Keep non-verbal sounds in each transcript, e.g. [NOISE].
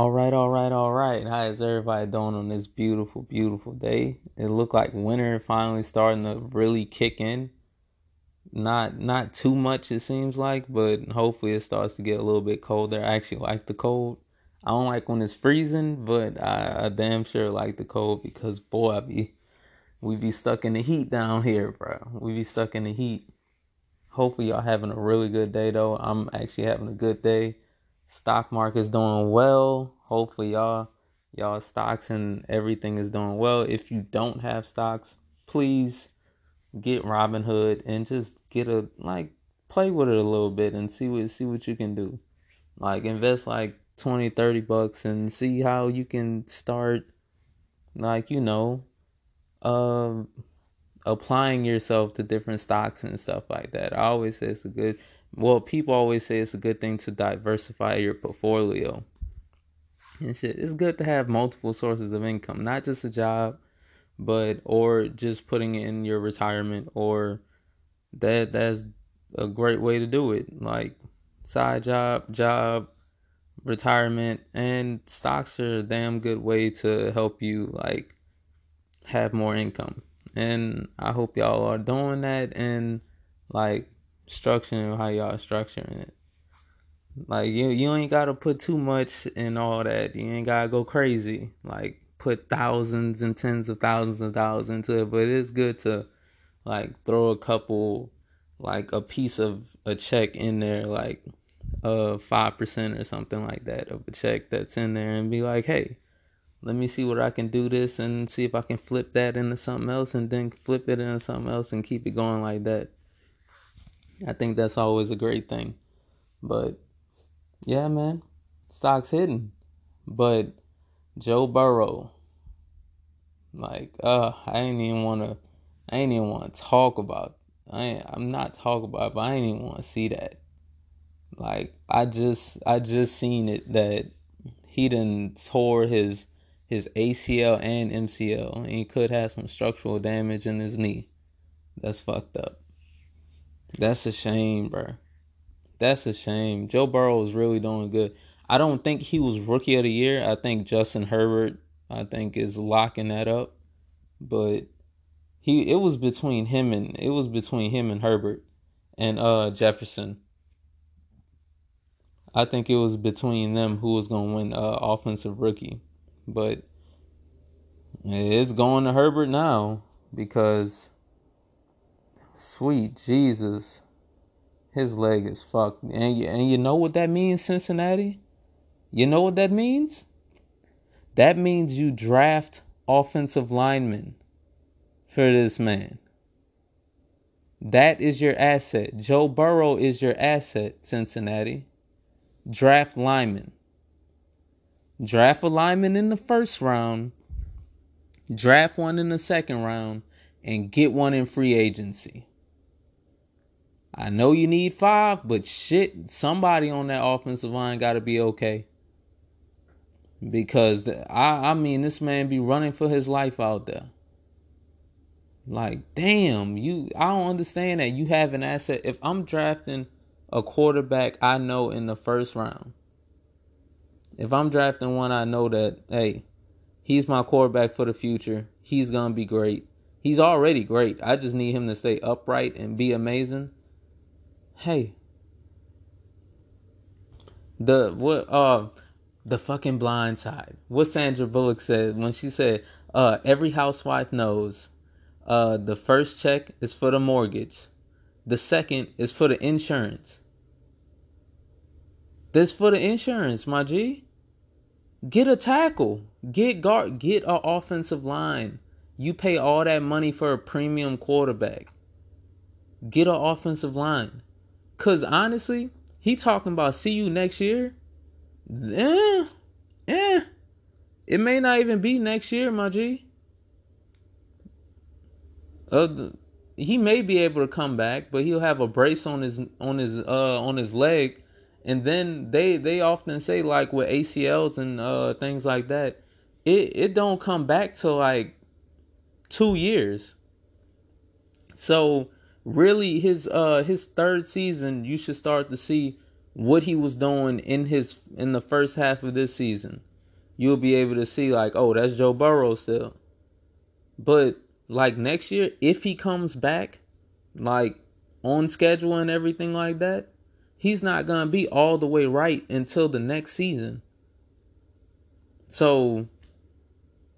All right, all right, all right. How is everybody doing on this beautiful, beautiful day? It looked like winter finally starting to really kick in. Not not too much it seems like, but hopefully it starts to get a little bit colder. I actually like the cold. I don't like when it's freezing, but I, I damn sure like the cold because boy, I be we be stuck in the heat down here, bro. We be stuck in the heat. Hopefully y'all having a really good day though. I'm actually having a good day stock market's doing well. Hopefully y'all y'all stocks and everything is doing well. If you don't have stocks, please get Robinhood and just get a like play with it a little bit and see what see what you can do. Like invest like 20 30 bucks and see how you can start like you know um applying yourself to different stocks and stuff like that. I always say it's a good well, people always say it's a good thing to diversify your portfolio. And shit, it's good to have multiple sources of income, not just a job, but or just putting in your retirement or that that's a great way to do it. Like side job, job, retirement, and stocks are a damn good way to help you like have more income. And I hope y'all are doing that and like structuring how y'all structuring it. Like you you ain't gotta put too much in all that. You ain't gotta go crazy. Like put thousands and tens of thousands of dollars into it. But it's good to like throw a couple like a piece of a check in there, like uh five percent or something like that of a check that's in there and be like, hey, let me see what I can do this and see if I can flip that into something else and then flip it into something else and keep it going like that. I think that's always a great thing. But yeah, man, stocks hidden. But Joe Burrow, like, uh, I ain't even wanna, I ain't even want to talk about. I I'm not talking about, it, but I ain't even want to see that. Like, I just, I just seen it that he done tore his his ACL and MCL, and he could have some structural damage in his knee. That's fucked up. That's a shame, bro. That's a shame. Joe Burrow is really doing good. I don't think he was rookie of the year. I think Justin Herbert, I think, is locking that up. But he it was between him and it was between him and Herbert and uh Jefferson. I think it was between them who was gonna win uh offensive rookie. But it's going to Herbert now because Sweet Jesus. His leg is fucked. And and you know what that means, Cincinnati? You know what that means? That means you draft offensive linemen for this man. That is your asset. Joe Burrow is your asset, Cincinnati. Draft linemen. Draft a lineman in the first round. Draft one in the second round. And get one in free agency. I know you need five, but shit, somebody on that offensive line got to be okay. Because the, I, I mean, this man be running for his life out there. Like, damn, you. I don't understand that you have an asset. If I'm drafting a quarterback, I know in the first round. If I'm drafting one, I know that hey, he's my quarterback for the future. He's gonna be great. He's already great. I just need him to stay upright and be amazing hey the what uh the fucking blind side what sandra bullock said when she said uh every housewife knows uh the first check is for the mortgage the second is for the insurance this for the insurance my g get a tackle get guard get an offensive line you pay all that money for a premium quarterback get an offensive line Cause honestly, he talking about see you next year. Eh, eh. It may not even be next year, my G. Uh, he may be able to come back, but he'll have a brace on his on his uh on his leg, and then they they often say like with ACLs and uh things like that, it it don't come back to like two years. So really his uh his third season you should start to see what he was doing in his in the first half of this season you'll be able to see like, oh, that's Joe Burrow still. But like next year, if he comes back, like on schedule and everything like that, he's not gonna be all the way right until the next season. So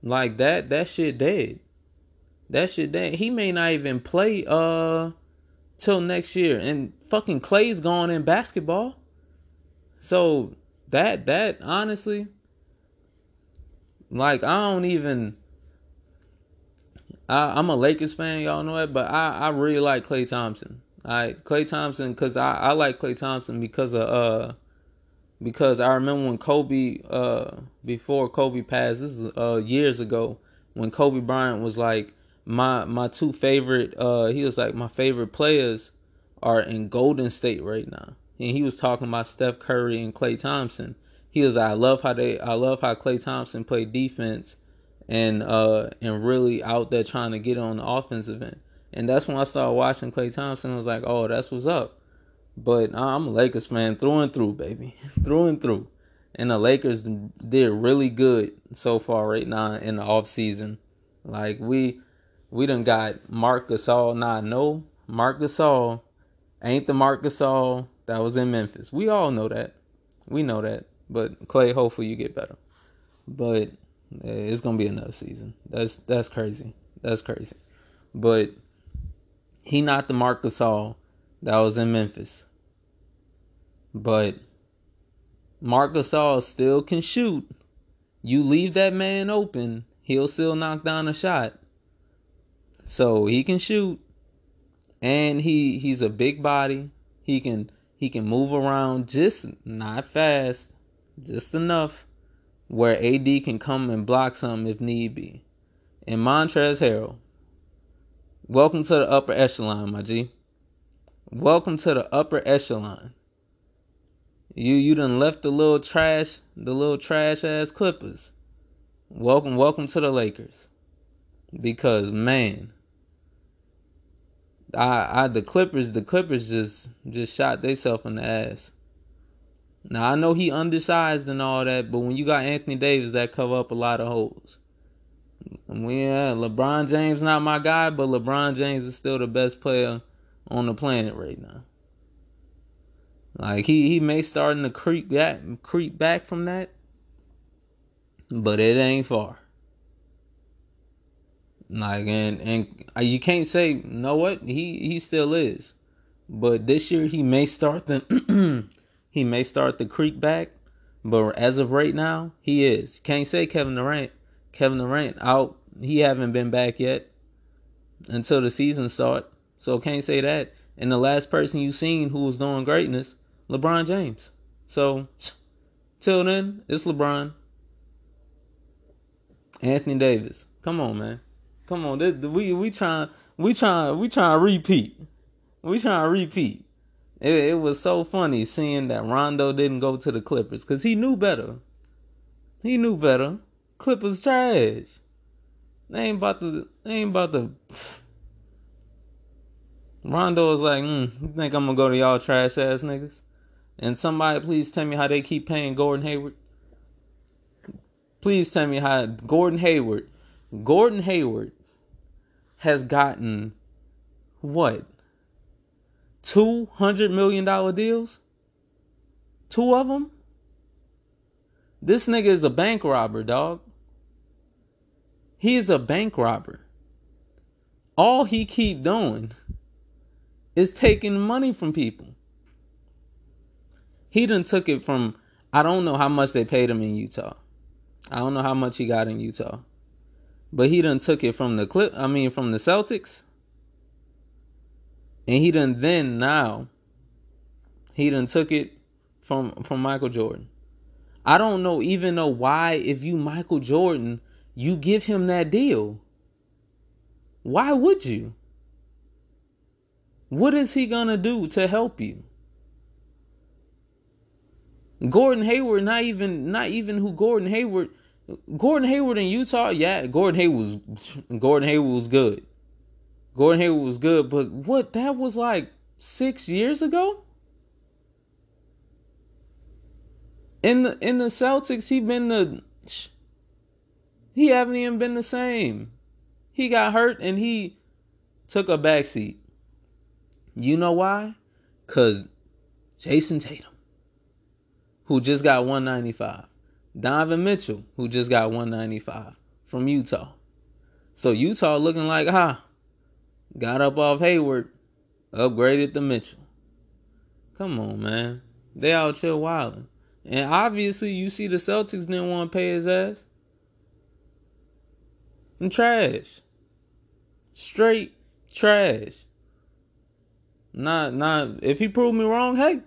like that that shit dead. That shit dead. He may not even play uh till next year. And fucking Klay's gone in basketball. So that that honestly like I don't even I, I'm a Lakers fan, y'all know that, but I, I really like Klay Thompson. I Klay Thompson because I, I like Klay Thompson because of uh because I remember when Kobe uh before Kobe passed this is uh years ago when Kobe Bryant was like my my two favorite uh he was like my favorite players are in Golden State right now. And he was talking about Steph Curry and Klay Thompson. He was like, I love how they I love how Klay Thompson played defense and uh and really out there trying to get on the offensive end and that's when I started watching Klay Thompson I was like oh that's what's up but I'm a Lakers fan through and through, baby, [LAUGHS] through and through. And the Lakers did really good so far right now in the off season. Like we we done got Marc Gasol. Now I know Marc Gasol ain't the Marc Gasol that was in Memphis. We all know that. We know that. But Klay, hopefully you get better. But it's gonna be another season. That's that's crazy. That's crazy. But he not the Marcus Gasol that was in Memphis. But Marcus Gasol still can shoot. You leave that man open, he'll still knock down a shot. So he can shoot. And he he's a big body. He can he can move around just not fast, just enough where AD can come and block something if need be. And Montrezl Harrell, welcome to the upper echelon, my G. Welcome to the upper echelon. You you done left the little trash, the little trash ass Clippers. Welcome, welcome to the Lakers. Because man, I I the Clippers, the Clippers just just shot themselves in the ass. Now I know he undersized and all that, but when you got Anthony Davis, that cover up a lot of holes. Yeah, LeBron James not my guy, but LeBron James is still the best player on the planet right now. Like he he may starting to creep back creep back from that, but it ain't far. Like and and uh, you can't say know what he he still is, but this year he may start the [CLEARS THROAT] he may start the creep back, but as of right now he is. Can't say Kevin Durant. Kevin Durant out. He haven't been back yet until the season start. So can't say that. And the last person you seen who was doing greatness, LeBron James. So till then, it's LeBron. Anthony Davis. Come on, man. Come on. We we trying we trying we trying to repeat. We trying to repeat. It, it was so funny seeing that Rondo didn't go to the Clippers because he knew better. He knew better. Clippers trash. They ain't about to. They ain't about to. [SIGHS] Rondo was like, mm, you think I'm gonna go to y'all trash ass niggas? And somebody please tell me how they keep paying Gordon Hayward. Please tell me how Gordon Hayward, Gordon Hayward has gotten what? Two hundred million dollar deals? Two of them? This nigga is a bank robber, dog. He is a bank robber. All he keep doing is taking money from people. He done took it from I don't know how much they paid him in Utah. I don't know how much he got in Utah. But he done took it from the clip I mean from the Celtics. And he done then now he done took it from from Michael Jordan. I don't know even know why if you Michael Jordan, you give him that deal. Why would you? What is he gonna do to help you? Gordon Hayward, not even not even who Gordon Hayward Gordon Hayward in Utah, yeah, Gordon Hayward was Gordon Hayward was good. Gordon Hayward was good, but what that was like six years ago? In the in the Celtics, he been the he haven't even been the same. He got hurt and he took a backseat. You know why? Cause Jayson Tatum, who just got 195. Donovan Mitchell, who just got 195 from Utah. So Utah looking like, ah, got up off Hayward, upgraded to Mitchell. Come on, man. They out here wilding. And obviously, you see the Celtics didn't want to pay his ass. And trash. Straight trash. Not, not. If he prove me wrong, hey,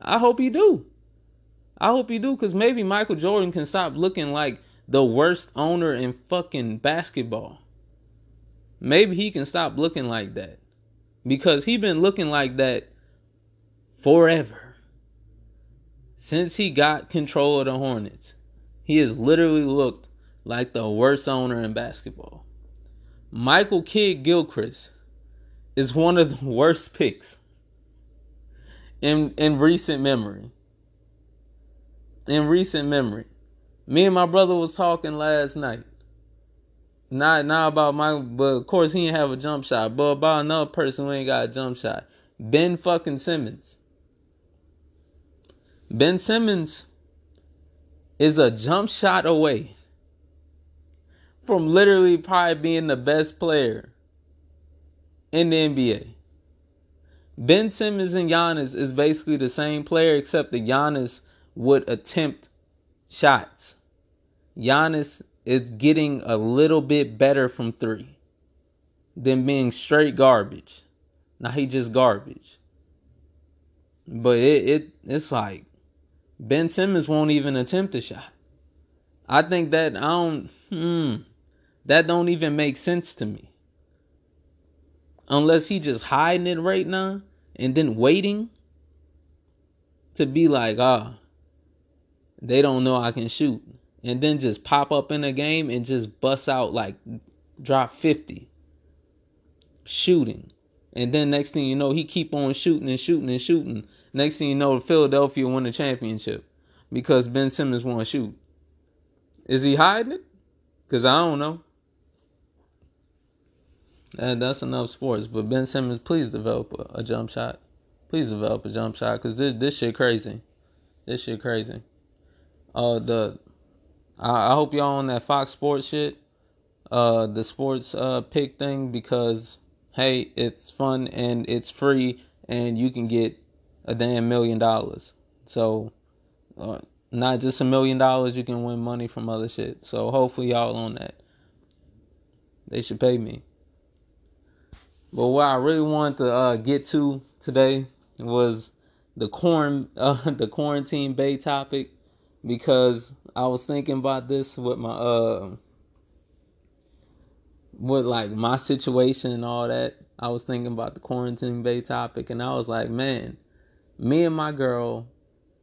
I hope he do. I hope he do, cause maybe Michael Jordan can stop looking like the worst owner in fucking basketball. Maybe he can stop looking like that. Because he been looking like that forever. Since he got control of the Hornets. He has literally looked like the worst owner in basketball. Michael Kidd Gilchrist is one of the [LAUGHS] worst picks in in recent memory. In recent memory. Me and my brother was talking last night. Not not about my but of course he didn't have a jump shot, but about another person who ain't got a jump shot. Ben fucking Simmons. Ben Simmons is a jump shot away from literally probably being the best player in the NBA. Ben Simmons and Giannis is basically the same player, except that Giannis would attempt shots. Giannis is getting a little bit better from three than being straight garbage. Now he just garbage. But it, it it's like Ben Simmons won't even attempt a shot. I think that I don't hmm, that don't even make sense to me. Unless he just hiding it right now and then waiting to be like, ah, oh, they don't know I can shoot and then just pop up in a game and just bust out like drop 50 shooting. And then next thing you know, he keep on shooting and shooting and shooting. Next thing you know, Philadelphia won the championship because Ben Simmons want to shoot. Is he hiding it? Because I don't know. And that's enough sports. But Ben Simmons, please develop a, a jump shot. Please develop a jump shot because this this shit crazy. This shit crazy. Uh, the I, I hope y'all on that Fox Sports shit, uh, the sports uh pick thing because hey, it's fun and it's free and you can get a damn million dollars. So, uh, not just a million dollars, you can win money from other shit. So hopefully y'all on that. They should pay me. But what I really wanted to uh, get to today was the corn, [LAUGHS] uh, the quarantine bae topic because I was thinking about this with my uh with like my situation and all that. I was thinking about the quarantine bae topic and I was like, man, me and my girl,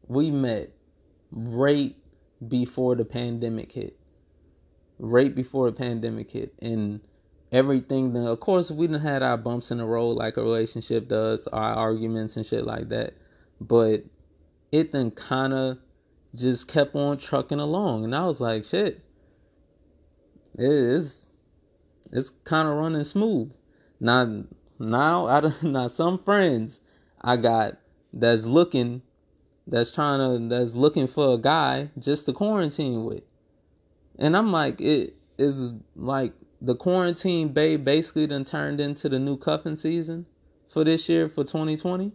we met right before the pandemic hit. Right before the pandemic hit. And everything then of course we didn't had our bumps in the road like a relationship does, our arguments and shit like that. But it then kinda just kept on trucking along. And I was like, shit, it is it's kind of running smooth. Now now out [LAUGHS] of now some friends I got that's looking that's trying to that's looking for a guy just to quarantine with. And I'm like, it is like the quarantine babe basically then turned into the new cuffing season for this year for 2020.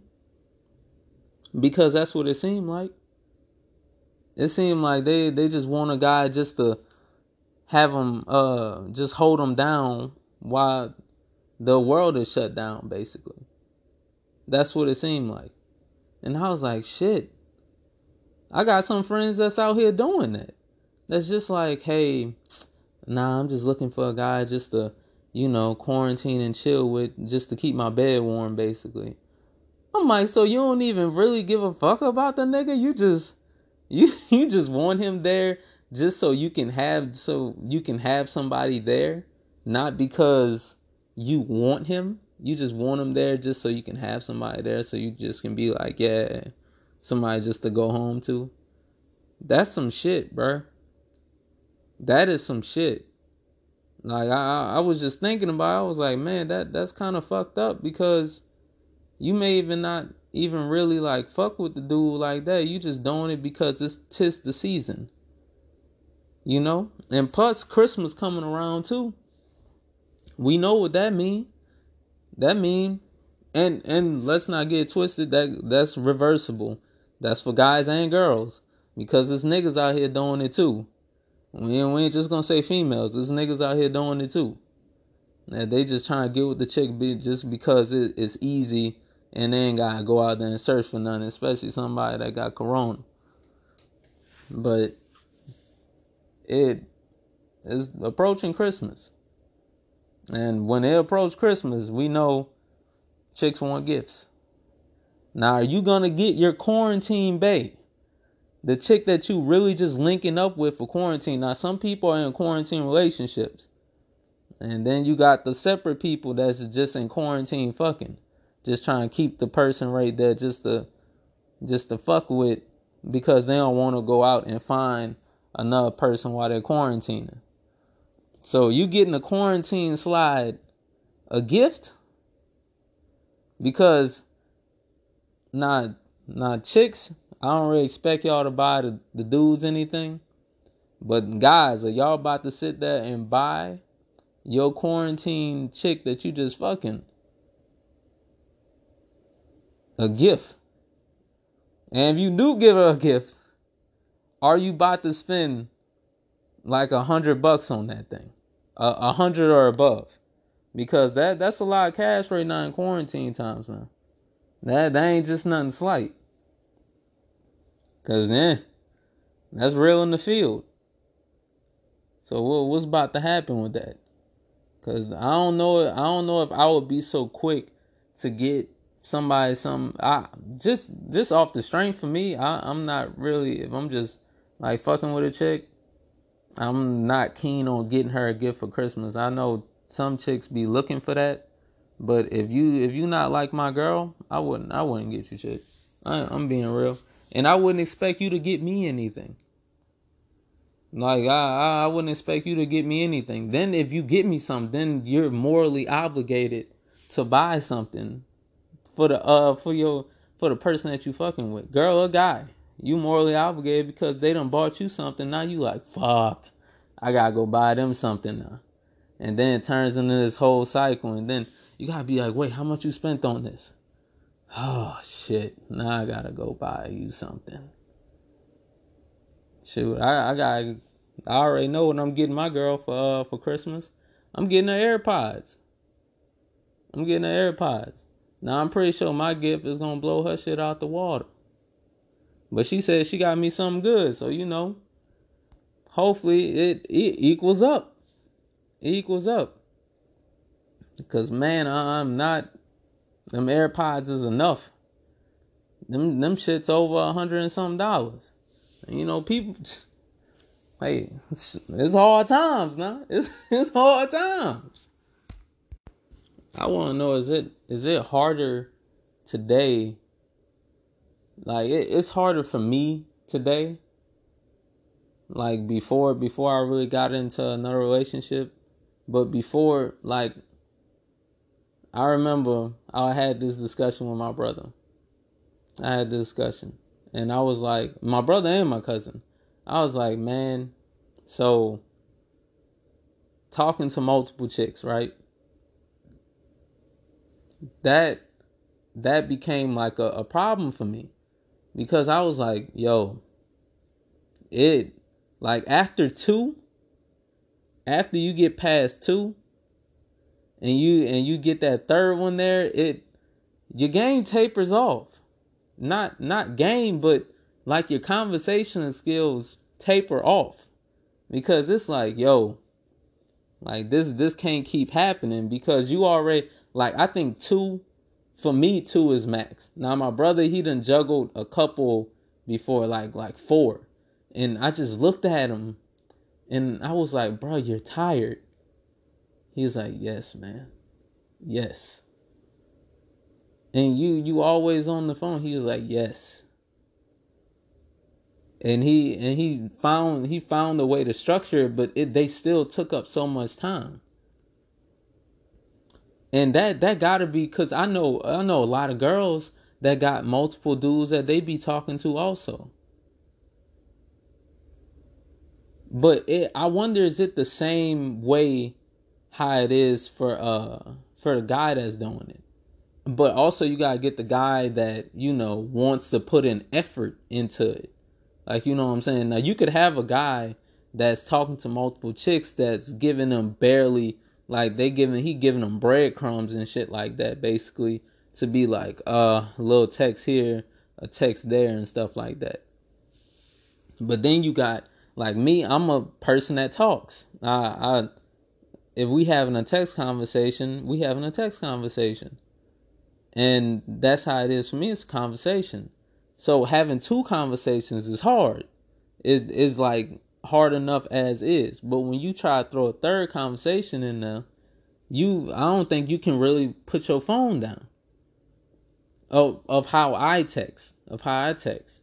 Because that's what it seemed like. It seemed like they they just want a guy just to have him uh just hold him down while the world is shut down basically. That's what it seemed like. And I was like, shit. I got some friends that's out here doing that. That's just like, hey, nah, I'm just looking for a guy just to, you know, quarantine and chill with just to keep my bed warm basically. I'm like, so you don't even really give a fuck about the nigga? You just [LAUGHS] you you just want him there just so you can have so you can have somebody there, not because you want him. You just want him there just so you can have somebody there so you just can be like, yeah, somebody just to go home to. That's some shit, bruh. That is some shit. Like I, I was just thinking about. It, I was like, man, that that's kind of fucked up because you may even not even really like fuck with the dude like that. You just doing it because it's tis the season. You know, and plus Christmas coming around too. We know what that mean. That mean, and and let's not get twisted. That that's reversible. That's for guys and girls because there's niggas out here doing it too. We ain't, we ain't just gonna say females. There's niggas out here doing it too. And they just trying to get with the chick just because it, it's easy and they ain't gotta go out there and search for nothing, especially somebody that got corona. But it is approaching Christmas. And when they approach Christmas, we know chicks want gifts. Now, are you gonna get your quarantine bae? The chick that you really just linking up with for quarantine. Now, some people are in quarantine relationships. And then you got the separate people that's just in quarantine fucking. Just trying to keep the person right there just to just to fuck with because they don't want to go out and find another person while they're quarantining. So you getting a quarantine slide a gift? Because not not chicks, I don't really expect y'all to buy the, the dudes anything. But guys, are y'all about to sit there and buy your quarantine chick that you just fucking a gift? And if you do give her a gift, are you about to spend like a hundred bucks on that thing? A, a hundred or above. Because that that's a lot of cash right now in quarantine times now. That that ain't just nothing slight. Cause then that's real in the field. So what what's about to happen with that? Cause I don't know I don't know if I would be so quick to get somebody some I just just off the strength for me, I, I'm not really if I'm just like fucking with a chick, I'm not keen on getting her a gift for Christmas. I know some chicks be looking for that, but if you if you not like my girl, I wouldn't I wouldn't get you chick. I, I'm being real, and I wouldn't expect you to get me anything. Like I I wouldn't expect you to get me anything. Then if you get me something, then you're morally obligated to buy something for the uh for your for the person that you fucking with, girl or guy you morally obligated because they done bought you something. Now you like, fuck, I gotta go buy them something now. And then it turns into this whole cycle. And then you gotta be like, wait, how much you spent on this? Oh shit, now I gotta go buy you something. Shoot, I, I got I already know what I'm getting my girl for uh, for Christmas. I'm getting her AirPods. I'm getting her AirPods. Now I'm pretty sure my gift is gonna blow her shit out the water. But she said she got me something good. So, you know, hopefully it, it equals up. It equals up. Because, man, I'm not, them AirPods is enough. Them, them shit's over a hundred and something dollars. You know, people, [LAUGHS] hey, it's, [LAUGHS] it's hard times now. [LAUGHS] It's, it's hard times. I want to know is it is it harder today like it, it's harder for me today. Like before, before I really got into another relationship, but before, like, I remember I had this discussion with my brother. I had this discussion, and I was like, my brother and my cousin. I was like, man, so talking to multiple chicks, right? That that became like a, a problem for me because I was like, yo, it like after two, after you get past two, and you and you get that third one there, it your game tapers off. Not not game, but like your conversation skills taper off. Because it's like, yo, like this this can't keep happening because you already like I think two for me two is max. Now my brother he done juggled a couple before like like four. And I just looked at him and I was like, bro, you're tired. He's like, yes, man. Yes. And you you always on the phone. He was like, yes. and he and he found he found a way to structure it, but it, they still took up so much time. And that that gotta be because I know I know a lot of girls that got multiple dudes that they be talking to also. But it, I wonder is it the same way how it is for uh for the guy that's doing it? But also you gotta get the guy that, you know, wants to put an effort into it. Like you know what I'm saying? Now you could have a guy that's talking to multiple chicks that's giving them barely like they giving he giving them breadcrumbs and shit like that basically to be like uh a little text here, a text there and stuff like that. But then you got like me, I'm a person that talks. I, I if we having a text conversation, we having a text conversation. And that's how it is for me. It's a conversation. So having two conversations is hard. It is like hard enough as is. But when you try to throw a third conversation in there, you I don't think you can really put your phone down. Of of how I text. Of how I text.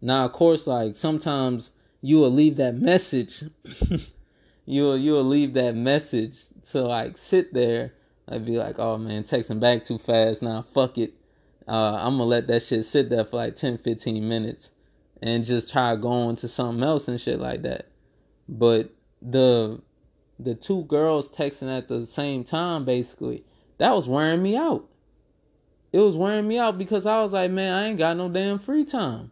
Now of course like sometimes you will leave that message [LAUGHS] you'll you'll leave that message to like sit there I'd be like, oh man, texting back too fast. Now, fuck it. Uh, I'm gonna let that shit sit there for like 10, 15 minutes and just try going to something else and shit like that. But the the two girls texting at the same time, basically, that was wearing me out. It was wearing me out because I was like, man, I ain't got no damn free time.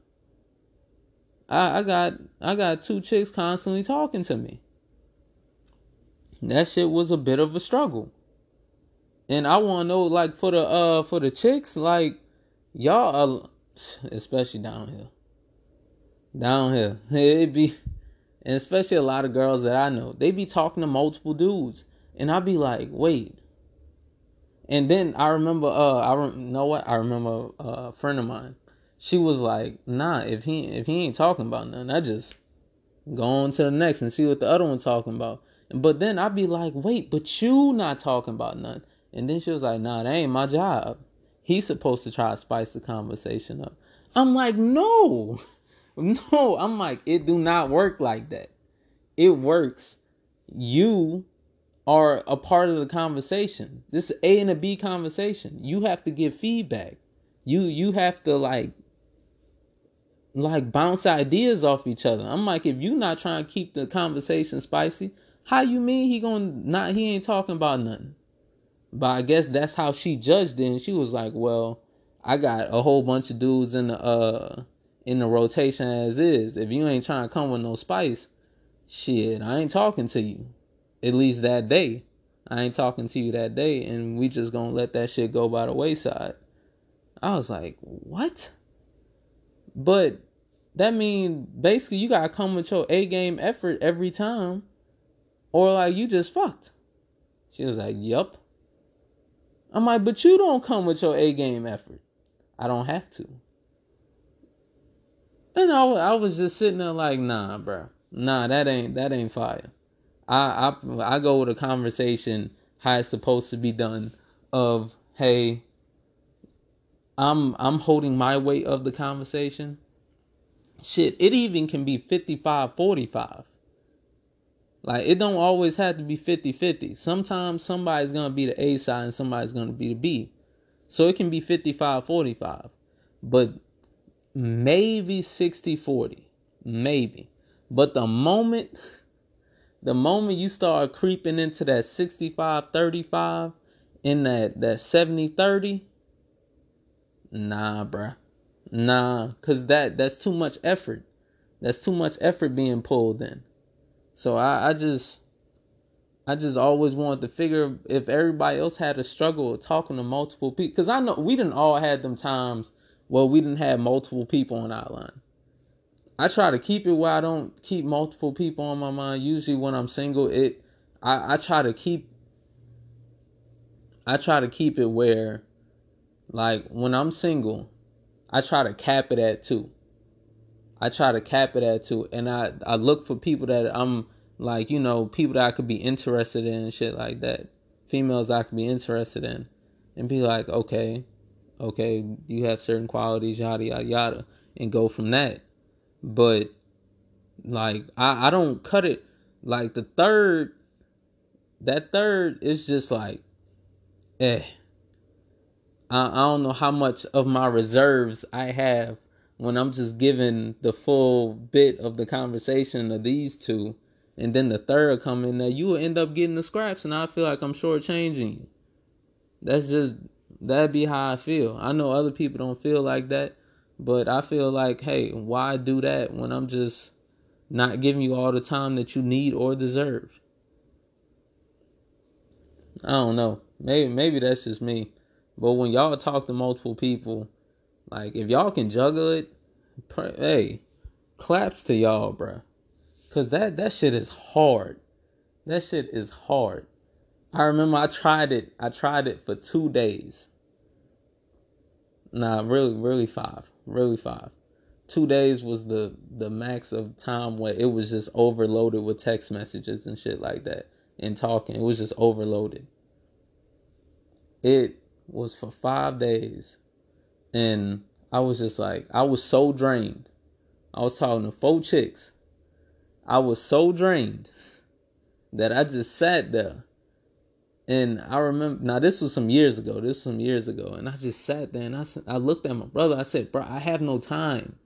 I, I got I got two chicks constantly talking to me. That shit was a bit of a struggle. And I want to know, like, for the uh for the chicks, like, y'all, are, especially down here, down here, [LAUGHS] it be, and especially a lot of girls that I know, they be talking to multiple dudes, and I be like, wait. And then I remember, uh, I re- know what I remember uh, a friend of mine. She was like, nah, if he if he ain't talking about nothing, I just go on to the next and see what the other one talking about. But then I'd be like, wait, but you not talking about nothing. And then she was like, nah, that ain't my job. He's supposed to try to spice the conversation up. I'm like, no. [LAUGHS] No. I'm like, it do not work like that. It works. You are a part of the conversation. This is A and a B conversation. You have to give feedback. You you have to like like bounce ideas off each other. I'm like, if you not trying to keep the conversation spicy, how you mean he gonna not he ain't talking about nothing? But I guess that's how she judged it. And she was like, "Well, I got a whole bunch of dudes in the uh in the rotation as is. If you ain't trying to come with no spice, shit, I ain't talking to you. At least that day, I ain't talking to you that day, and we just gonna let that shit go by the wayside." I was like, "What?" But that mean basically you gotta come with your A game effort every time, or like you just fucked. She was like, "Yup." I'm like, but you don't come with your A game effort. I don't have to. And I, I was just sitting there like, nah, bro, nah, that ain't that ain't fire. I I I go with a conversation how it's supposed to be done. Of hey, I'm I'm holding my weight of the conversation. Shit, it even can be 55 45. Like it don't always have to be 50-50. Sometimes somebody's gonna be the A side and somebody's gonna be the B. So it can be 55-45. But maybe 60-40. Maybe. But the moment the moment you start creeping into that 65-35 in that that 70-30, nah, bruh. Nah, cause that that's too much effort. That's too much effort being pulled in. So I, I just I just always wanted to figure if everybody else had a struggle with talking to multiple people. Because I know we didn't all had them times where we didn't have multiple people on our line. I try to keep it where I don't keep multiple people on my mind. Usually when I'm single, it I, I try to keep I try to keep it where like when I'm single, I try to cap it at two. I try to cap it at two, and I I look for people that I'm like you know people that I could be interested in and shit like that, females I could be interested in, and be like okay, okay, you have certain qualities yada yada yada, and go from that. But Like I, I don't cut it like the third that third is just like eh. I, I don't know how much of my reserves I have when I'm just giving the full bit of the conversation of these two, and then the third come in there, you will end up getting the scraps, and I feel like I'm shortchanging you. That's just that'd be how I feel. I know other people don't feel like that, but I feel like, hey, why do that when I'm just not giving you all the time that you need or deserve? I don't know. Maybe maybe that's just me. But when y'all talk to multiple people, like if y'all can juggle it, pray, hey, claps to y'all, bro. Cause that that shit is hard. That shit is hard. I remember I tried it. I tried it for two days. Nah, really, really five. Really five. Two days was the the max of time where it was just overloaded with text messages and shit like that and talking. It was just overloaded. It was for five days, and I was just like, I was so drained. I was talking to four chicks. I was so drained that I just sat there. And I remember now this was some years ago. This was some years ago, and I just sat there and I I looked at my brother. I said, "Bro, I have no time.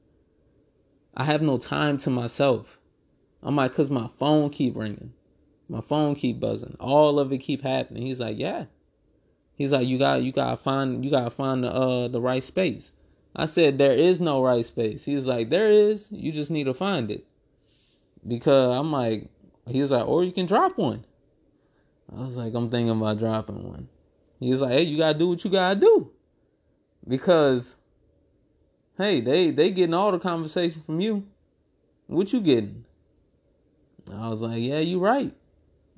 I have no time to myself." I'm like, "Cause my phone keep ringing, my phone keep buzzing, all of it keep happening." He's like, "Yeah." He's like, "You got you gotta find you gotta find the uh the right space." I said, "There is no right space." He's like, "There is. You just need to find it." Because I'm like, he was like, "Or you can drop one." I was like, I'm thinking about dropping one. He's like, hey, you gotta do what you gotta do. Because hey, they they getting all the conversation from you. What you getting? I was like, yeah, you right.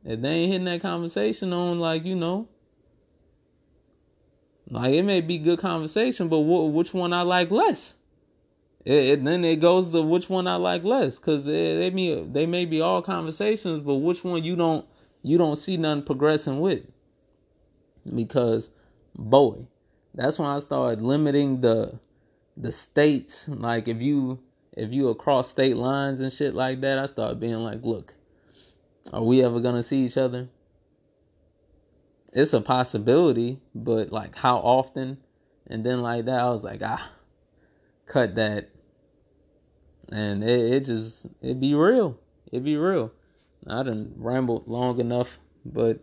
If they ain't hitting that conversation on like, you know, like it may be good conversation, but wh- which one I like less? It, it, then it goes to which one I like less, cause they, may they may be all conversations, but which one you don't you don't see nothing progressing with. Because boy, that's when I started limiting the the states. Like if you if you across state lines and shit like that, I started being like, look, are we ever gonna see each other? It's a possibility, but like how often? And then like that, I was like, ah, cut that. And it, it just it be real. It be real. I done rambled long enough, but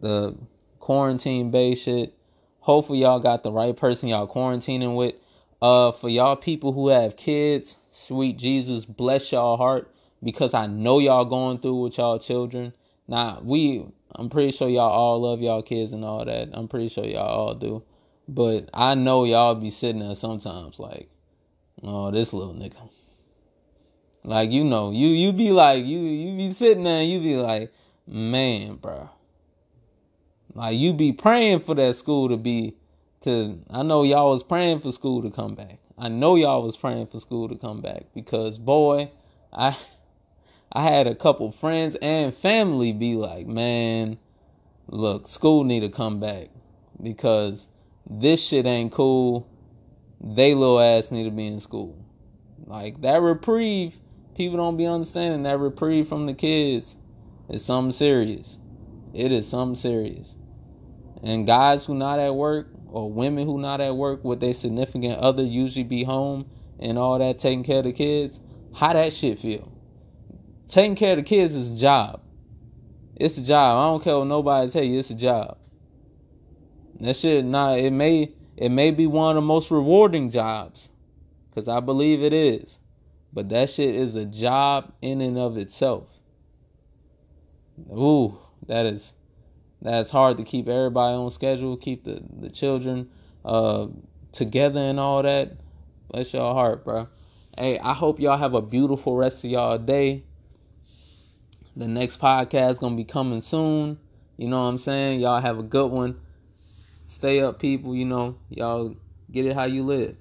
the quarantine base shit. Hopefully y'all got the right person y'all quarantining with. Uh, for y'all people who have kids, sweet Jesus, bless y'all heart because I know y'all going through with y'all children. Now we, I'm pretty sure y'all all love y'all kids and all that. I'm pretty sure y'all all do, but I know y'all be sitting there sometimes like, oh, this little nigga. Like you know, you you be like you you be sitting there and you be like, man, bro. Like you be praying for that school to be to I know y'all was praying for school to come back. I know y'all was praying for school to come back because boy, I [LAUGHS] I had a couple friends and family be like, "Man, look, school need to come back because this shit ain't cool. They little ass need to be in school." Like that reprieve people don't be understanding that reprieve from the kids is something serious. It is something serious. And guys who not at work or women who not at work with their significant other usually be home and all that taking care of the kids, how that shit feel? Taking care of the kids is a job. It's a job. I don't care what nobody tell you, it's a job. That shit nah. it may it may be one of the most rewarding jobs. Cause I believe it is. But that shit is a job in and of itself. Ooh, that is that's hard to keep everybody on schedule, keep the, the children uh together and all that. Bless your heart, bro. Hey, I hope y'all have a beautiful rest of y'all day. The next podcast is gonna be coming soon. You know what I'm saying? Y'all have a good one. Stay up, people. You know, y'all get it how you live.